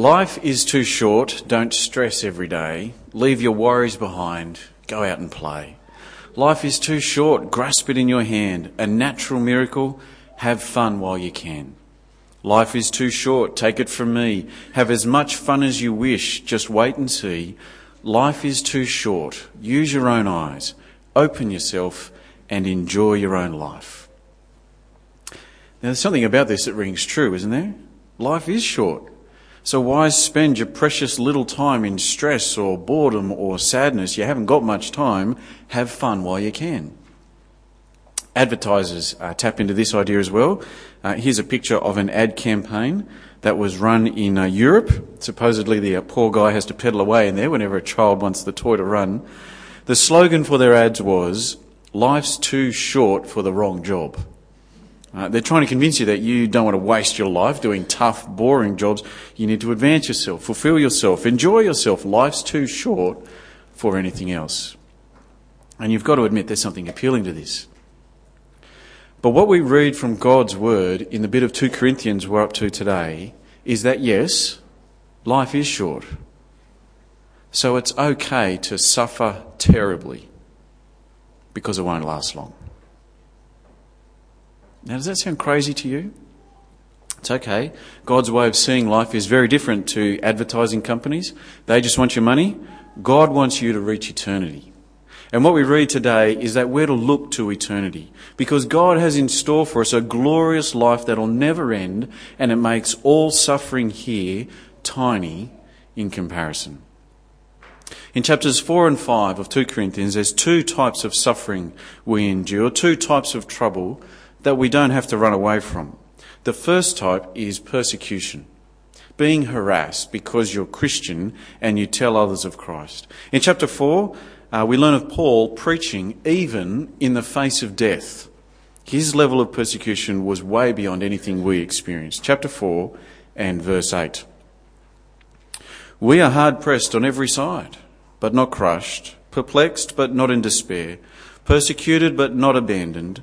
Life is too short. Don't stress every day. Leave your worries behind. Go out and play. Life is too short. Grasp it in your hand. A natural miracle. Have fun while you can. Life is too short. Take it from me. Have as much fun as you wish. Just wait and see. Life is too short. Use your own eyes. Open yourself and enjoy your own life. Now, there's something about this that rings true, isn't there? Life is short. So why spend your precious little time in stress or boredom or sadness? You haven't got much time. Have fun while you can. Advertisers uh, tap into this idea as well. Uh, here's a picture of an ad campaign that was run in uh, Europe. Supposedly the uh, poor guy has to pedal away in there whenever a child wants the toy to run. The slogan for their ads was, life's too short for the wrong job. Uh, they're trying to convince you that you don't want to waste your life doing tough, boring jobs. You need to advance yourself, fulfill yourself, enjoy yourself. Life's too short for anything else. And you've got to admit there's something appealing to this. But what we read from God's word in the bit of 2 Corinthians we're up to today is that yes, life is short. So it's okay to suffer terribly because it won't last long. Now, does that sound crazy to you? It's okay. God's way of seeing life is very different to advertising companies. They just want your money. God wants you to reach eternity. And what we read today is that we're to look to eternity because God has in store for us a glorious life that'll never end and it makes all suffering here tiny in comparison. In chapters 4 and 5 of 2 Corinthians, there's two types of suffering we endure, two types of trouble that we don't have to run away from. The first type is persecution. Being harassed because you're Christian and you tell others of Christ. In chapter 4, uh, we learn of Paul preaching even in the face of death. His level of persecution was way beyond anything we experienced. Chapter 4 and verse 8. We are hard pressed on every side, but not crushed, perplexed, but not in despair, persecuted, but not abandoned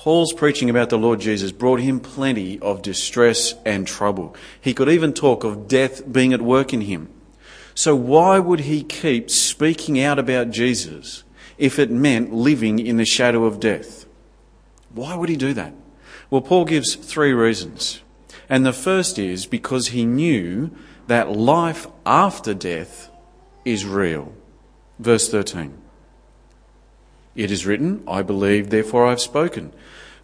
Paul's preaching about the Lord Jesus brought him plenty of distress and trouble. He could even talk of death being at work in him. So why would he keep speaking out about Jesus if it meant living in the shadow of death? Why would he do that? Well, Paul gives three reasons. And the first is because he knew that life after death is real. Verse 13. It is written, I believe, therefore I've spoken.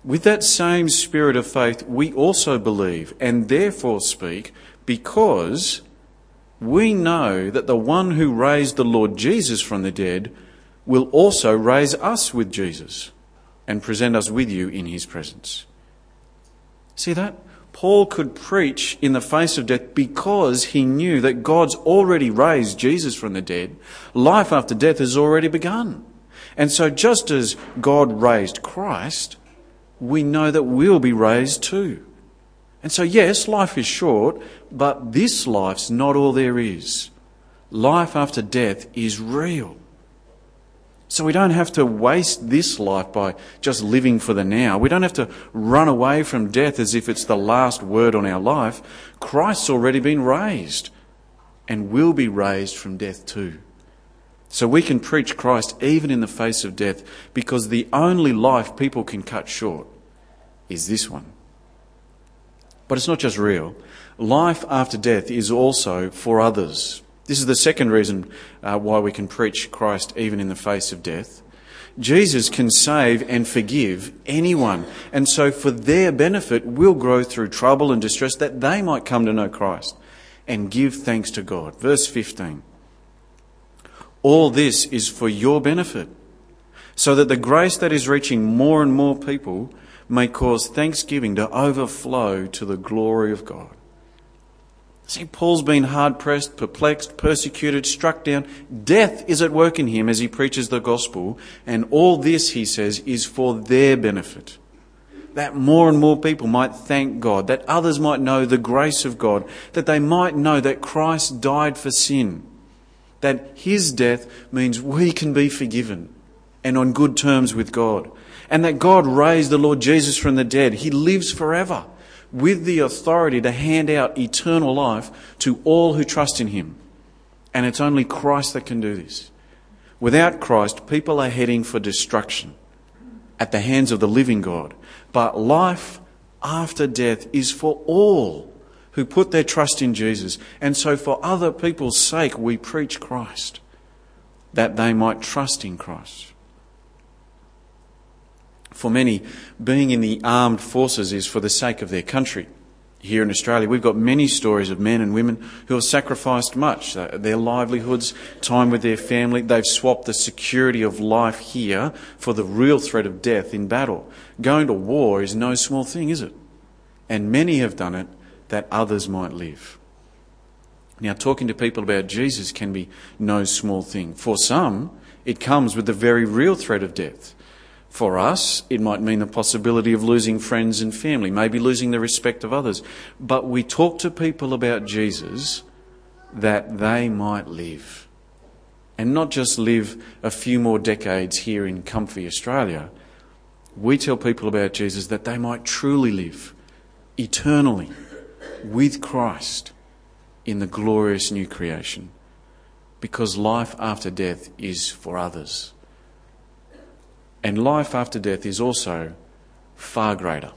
With that same spirit of faith, we also believe and therefore speak because we know that the one who raised the Lord Jesus from the dead will also raise us with Jesus and present us with you in his presence. See that? Paul could preach in the face of death because he knew that God's already raised Jesus from the dead. Life after death has already begun. And so, just as God raised Christ, we know that we'll be raised too. And so, yes, life is short, but this life's not all there is. Life after death is real. So we don't have to waste this life by just living for the now. We don't have to run away from death as if it's the last word on our life. Christ's already been raised and will be raised from death too. So we can preach Christ even in the face of death because the only life people can cut short is this one. But it's not just real. Life after death is also for others. This is the second reason uh, why we can preach Christ even in the face of death. Jesus can save and forgive anyone. And so, for their benefit, we'll grow through trouble and distress that they might come to know Christ and give thanks to God. Verse 15. All this is for your benefit, so that the grace that is reaching more and more people may cause thanksgiving to overflow to the glory of God. See, Paul's been hard pressed, perplexed, persecuted, struck down. Death is at work in him as he preaches the gospel, and all this, he says, is for their benefit. That more and more people might thank God, that others might know the grace of God, that they might know that Christ died for sin, that his death means we can be forgiven and on good terms with God, and that God raised the Lord Jesus from the dead. He lives forever with the authority to hand out eternal life to all who trust in him. And it's only Christ that can do this. Without Christ, people are heading for destruction at the hands of the living God. But life after death is for all who put their trust in Jesus. And so, for other people's sake, we preach Christ, that they might trust in Christ. For many, being in the armed forces is for the sake of their country. Here in Australia, we've got many stories of men and women who have sacrificed much their livelihoods, time with their family. They've swapped the security of life here for the real threat of death in battle. Going to war is no small thing, is it? And many have done it that others might live. Now, talking to people about Jesus can be no small thing. For some, it comes with the very real threat of death. For us, it might mean the possibility of losing friends and family, maybe losing the respect of others. But we talk to people about Jesus that they might live. And not just live a few more decades here in comfy Australia. We tell people about Jesus that they might truly live eternally with Christ in the glorious new creation. Because life after death is for others. And life after death is also far greater.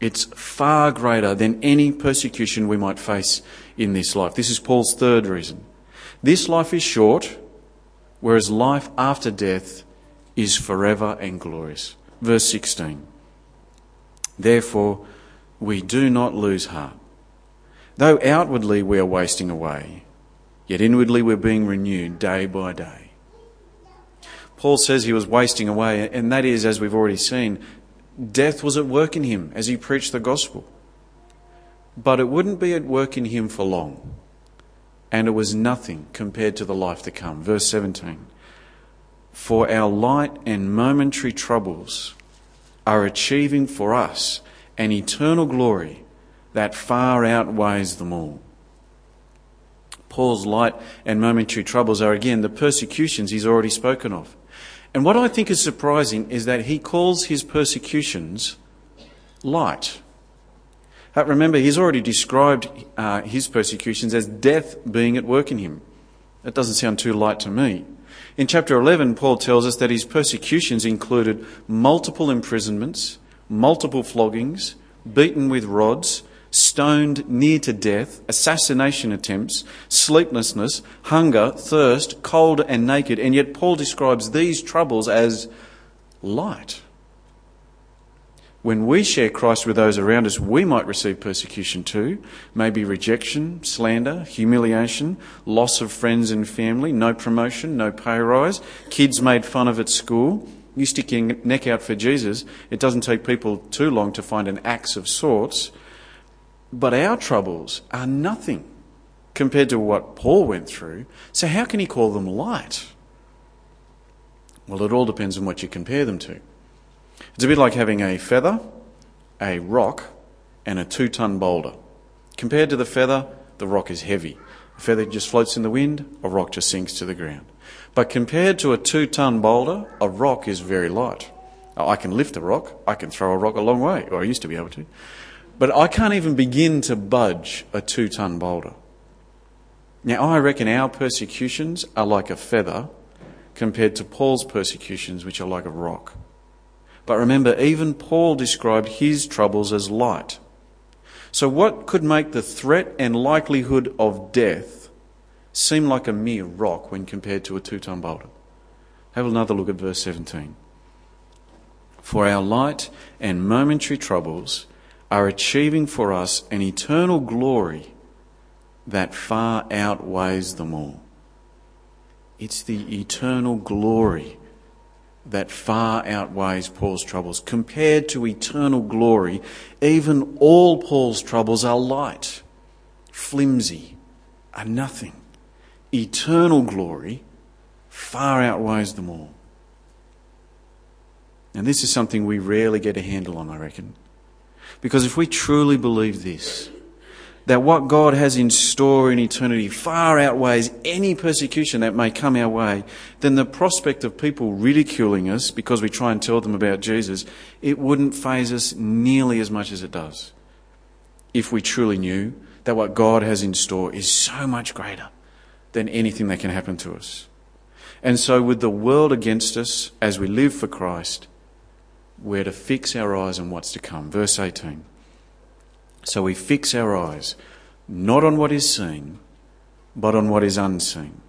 It's far greater than any persecution we might face in this life. This is Paul's third reason. This life is short, whereas life after death is forever and glorious. Verse 16. Therefore, we do not lose heart. Though outwardly we are wasting away, yet inwardly we're being renewed day by day. Paul says he was wasting away, and that is, as we've already seen, death was at work in him as he preached the gospel. But it wouldn't be at work in him for long, and it was nothing compared to the life to come. Verse 17 For our light and momentary troubles are achieving for us an eternal glory that far outweighs them all. Paul's light and momentary troubles are again the persecutions he's already spoken of. And what I think is surprising is that he calls his persecutions light. Uh, remember, he's already described uh, his persecutions as death being at work in him. That doesn't sound too light to me. In chapter 11, Paul tells us that his persecutions included multiple imprisonments, multiple floggings, beaten with rods, stoned near to death, assassination attempts, sleeplessness, hunger, thirst, cold and naked. And yet Paul describes these troubles as light. When we share Christ with those around us, we might receive persecution too. Maybe rejection, slander, humiliation, loss of friends and family, no promotion, no pay rise, kids made fun of at school. You stick your neck out for Jesus, it doesn't take people too long to find an axe of sorts but our troubles are nothing compared to what Paul went through. So, how can he call them light? Well, it all depends on what you compare them to. It's a bit like having a feather, a rock, and a two ton boulder. Compared to the feather, the rock is heavy. A feather just floats in the wind, a rock just sinks to the ground. But compared to a two ton boulder, a rock is very light. I can lift a rock, I can throw a rock a long way, or I used to be able to. But I can't even begin to budge a two ton boulder. Now, I reckon our persecutions are like a feather compared to Paul's persecutions, which are like a rock. But remember, even Paul described his troubles as light. So, what could make the threat and likelihood of death seem like a mere rock when compared to a two ton boulder? Have another look at verse 17. For our light and momentary troubles are achieving for us an eternal glory that far outweighs them all. It's the eternal glory that far outweighs Paul's troubles. Compared to eternal glory, even all Paul's troubles are light. flimsy, are nothing. Eternal glory far outweighs them all. And this is something we rarely get a handle on, I reckon. Because if we truly believe this, that what God has in store in eternity far outweighs any persecution that may come our way, then the prospect of people ridiculing us because we try and tell them about Jesus, it wouldn't faze us nearly as much as it does if we truly knew that what God has in store is so much greater than anything that can happen to us. And so, with the world against us as we live for Christ, we're to fix our eyes on what's to come. Verse 18. So we fix our eyes not on what is seen, but on what is unseen.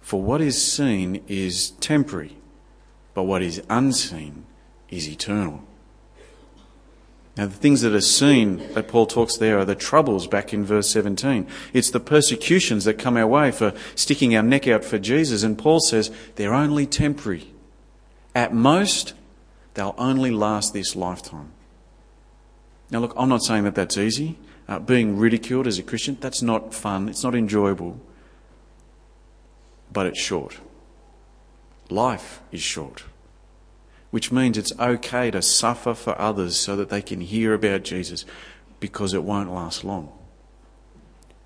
For what is seen is temporary, but what is unseen is eternal. Now, the things that are seen that Paul talks there are the troubles back in verse 17. It's the persecutions that come our way for sticking our neck out for Jesus. And Paul says they're only temporary. At most, they'll only last this lifetime. Now, look, I'm not saying that that's easy. Uh, being ridiculed as a Christian, that's not fun, it's not enjoyable, but it's short. Life is short, which means it's okay to suffer for others so that they can hear about Jesus because it won't last long.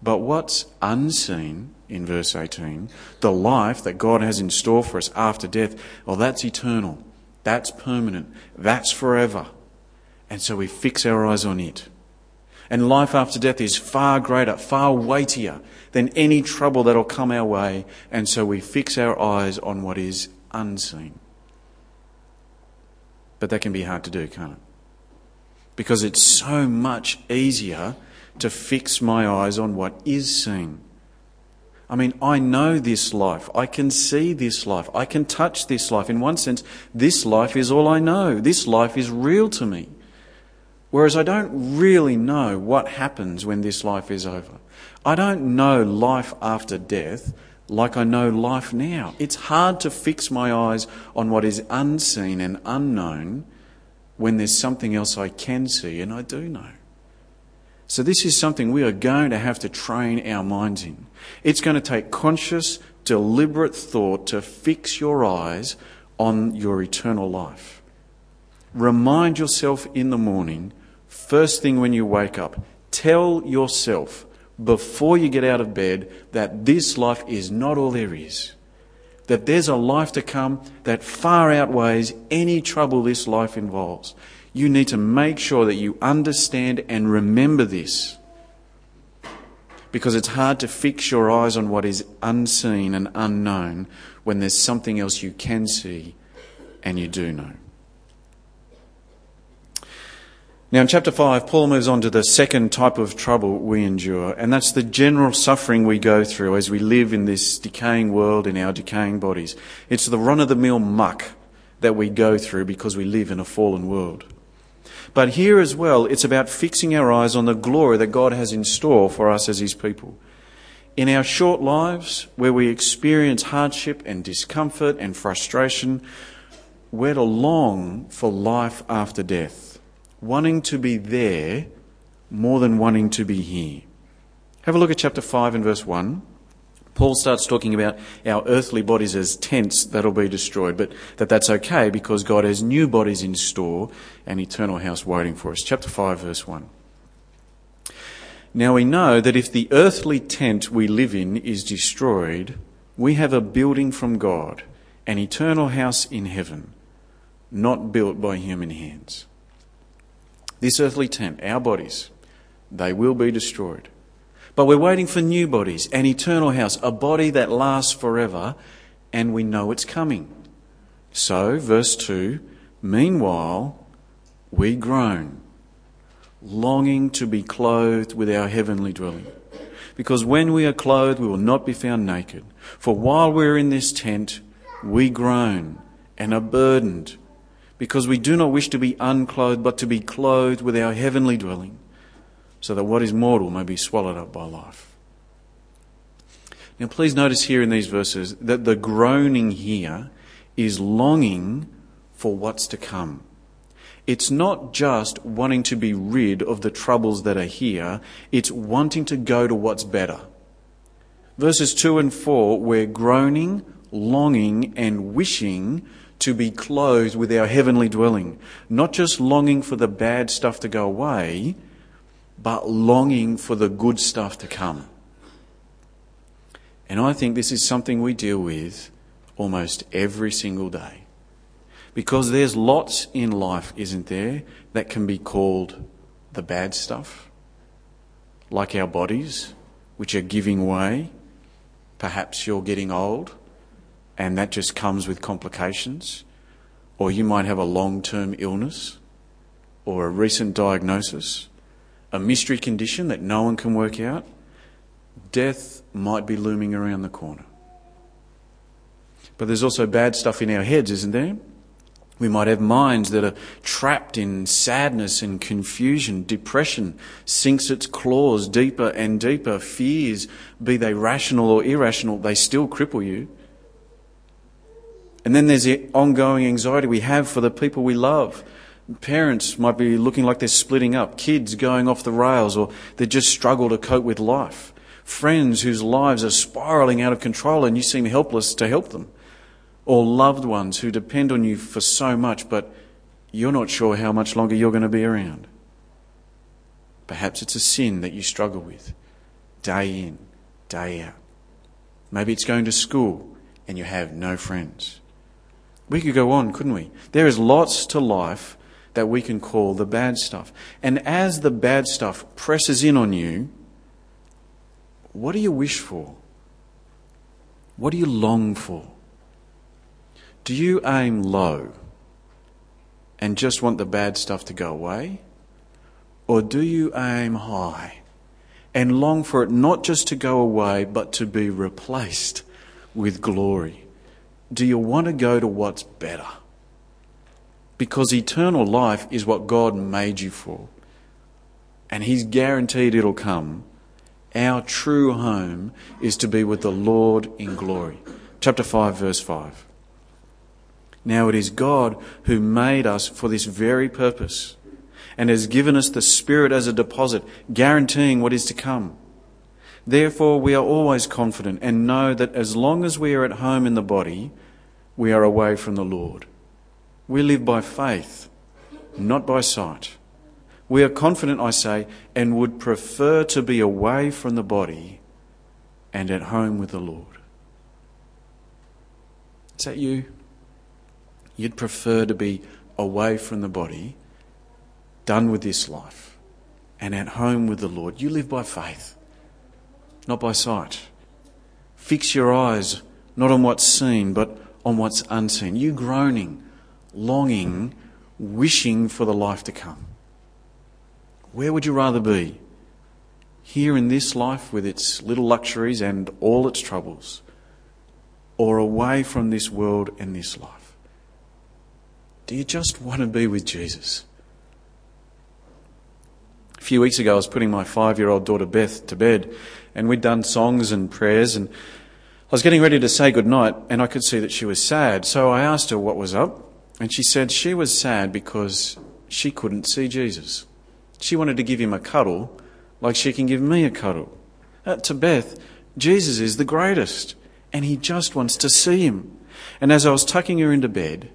But what's unseen in verse 18, the life that God has in store for us after death, well, that's eternal. That's permanent. That's forever. And so we fix our eyes on it. And life after death is far greater, far weightier than any trouble that'll come our way. And so we fix our eyes on what is unseen. But that can be hard to do, can't it? Because it's so much easier to fix my eyes on what is seen. I mean, I know this life. I can see this life. I can touch this life. In one sense, this life is all I know. This life is real to me. Whereas I don't really know what happens when this life is over. I don't know life after death like I know life now. It's hard to fix my eyes on what is unseen and unknown when there's something else I can see and I do know. So, this is something we are going to have to train our minds in. It's going to take conscious, deliberate thought to fix your eyes on your eternal life. Remind yourself in the morning, first thing when you wake up, tell yourself before you get out of bed that this life is not all there is. That there's a life to come that far outweighs any trouble this life involves. You need to make sure that you understand and remember this. Because it's hard to fix your eyes on what is unseen and unknown when there's something else you can see and you do know. Now, in chapter 5, Paul moves on to the second type of trouble we endure, and that's the general suffering we go through as we live in this decaying world in our decaying bodies. It's the run of the mill muck that we go through because we live in a fallen world. But here as well, it's about fixing our eyes on the glory that God has in store for us as His people. In our short lives, where we experience hardship and discomfort and frustration, we're to long for life after death, wanting to be there more than wanting to be here. Have a look at chapter 5 and verse 1. Paul starts talking about our earthly bodies as tents that'll be destroyed, but that that's okay because God has new bodies in store, an eternal house waiting for us. Chapter 5, verse 1. Now we know that if the earthly tent we live in is destroyed, we have a building from God, an eternal house in heaven, not built by human hands. This earthly tent, our bodies, they will be destroyed. But we're waiting for new bodies, an eternal house, a body that lasts forever, and we know it's coming. So, verse 2 Meanwhile, we groan, longing to be clothed with our heavenly dwelling. Because when we are clothed, we will not be found naked. For while we're in this tent, we groan and are burdened, because we do not wish to be unclothed, but to be clothed with our heavenly dwelling so that what is mortal may be swallowed up by life. Now, please notice here in these verses that the groaning here is longing for what's to come. It's not just wanting to be rid of the troubles that are here, it's wanting to go to what's better. Verses 2 and 4, we're groaning, longing, and wishing to be clothed with our heavenly dwelling. Not just longing for the bad stuff to go away, but longing for the good stuff to come. And I think this is something we deal with almost every single day. Because there's lots in life, isn't there, that can be called the bad stuff, like our bodies, which are giving way. Perhaps you're getting old, and that just comes with complications. Or you might have a long term illness, or a recent diagnosis, a mystery condition that no one can work out. Death might be looming around the corner. But there's also bad stuff in our heads, isn't there? We might have minds that are trapped in sadness and confusion. Depression sinks its claws deeper and deeper. Fears, be they rational or irrational, they still cripple you. And then there's the ongoing anxiety we have for the people we love. Parents might be looking like they're splitting up, kids going off the rails, or they just struggle to cope with life. Friends whose lives are spiraling out of control and you seem helpless to help them or loved ones who depend on you for so much, but you're not sure how much longer you're going to be around. Perhaps it's a sin that you struggle with day in, day out. Maybe it's going to school and you have no friends. We could go on, couldn't we? There is lots to life that we can call the bad stuff. And as the bad stuff presses in on you, what do you wish for? What do you long for? Do you aim low and just want the bad stuff to go away? Or do you aim high and long for it not just to go away, but to be replaced with glory? Do you want to go to what's better? Because eternal life is what God made you for. And He's guaranteed it'll come. Our true home is to be with the Lord in glory. Chapter 5, verse 5. Now it is God who made us for this very purpose and has given us the Spirit as a deposit, guaranteeing what is to come. Therefore, we are always confident and know that as long as we are at home in the body, we are away from the Lord. We live by faith, not by sight. We are confident, I say, and would prefer to be away from the body and at home with the Lord. Is that you? You'd prefer to be away from the body, done with this life, and at home with the Lord. You live by faith, not by sight. Fix your eyes not on what's seen, but on what's unseen. You groaning, longing, wishing for the life to come. Where would you rather be? Here in this life with its little luxuries and all its troubles, or away from this world and this life? Do you just want to be with Jesus? A few weeks ago, I was putting my five year old daughter Beth to bed, and we'd done songs and prayers, and I was getting ready to say goodnight, and I could see that she was sad. So I asked her what was up, and she said she was sad because she couldn't see Jesus. She wanted to give him a cuddle like she can give me a cuddle. Uh, to Beth, Jesus is the greatest, and he just wants to see him. And as I was tucking her into bed,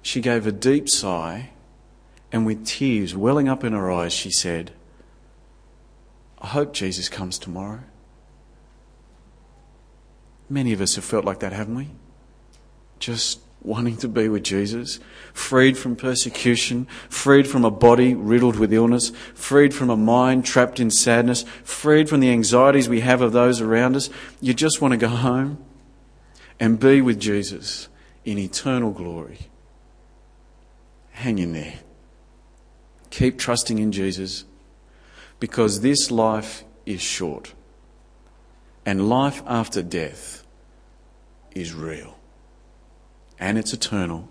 she gave a deep sigh, and with tears welling up in her eyes, she said, I hope Jesus comes tomorrow. Many of us have felt like that, haven't we? Just wanting to be with Jesus, freed from persecution, freed from a body riddled with illness, freed from a mind trapped in sadness, freed from the anxieties we have of those around us. You just want to go home and be with Jesus in eternal glory hang in there. Keep trusting in Jesus because this life is short and life after death is real and it's eternal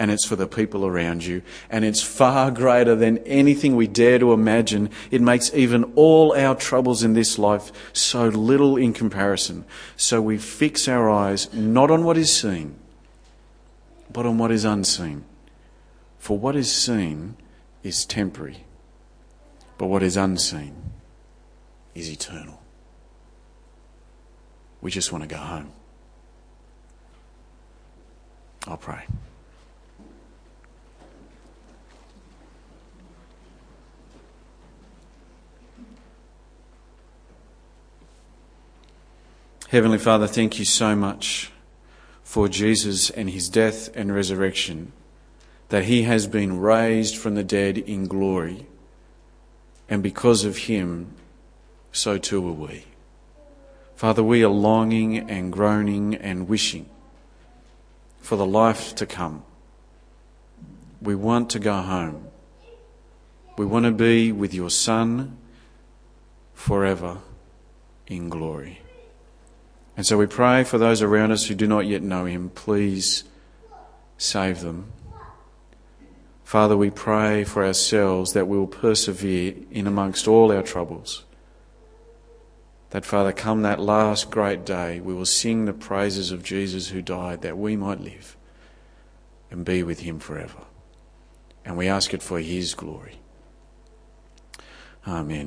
and it's for the people around you and it's far greater than anything we dare to imagine. It makes even all our troubles in this life so little in comparison. So we fix our eyes not on what is seen, but on what is unseen For what is seen is temporary, but what is unseen is eternal. We just want to go home. I'll pray. Heavenly Father, thank you so much for Jesus and his death and resurrection, that he has been raised from the dead in glory, and because of him, so too are we. Father, we are longing and groaning and wishing for the life to come. We want to go home. We want to be with your Son forever in glory. And so we pray for those around us who do not yet know him. Please save them. Father, we pray for ourselves that we will persevere in amongst all our troubles. That, Father, come that last great day, we will sing the praises of Jesus who died that we might live and be with him forever. And we ask it for his glory. Amen.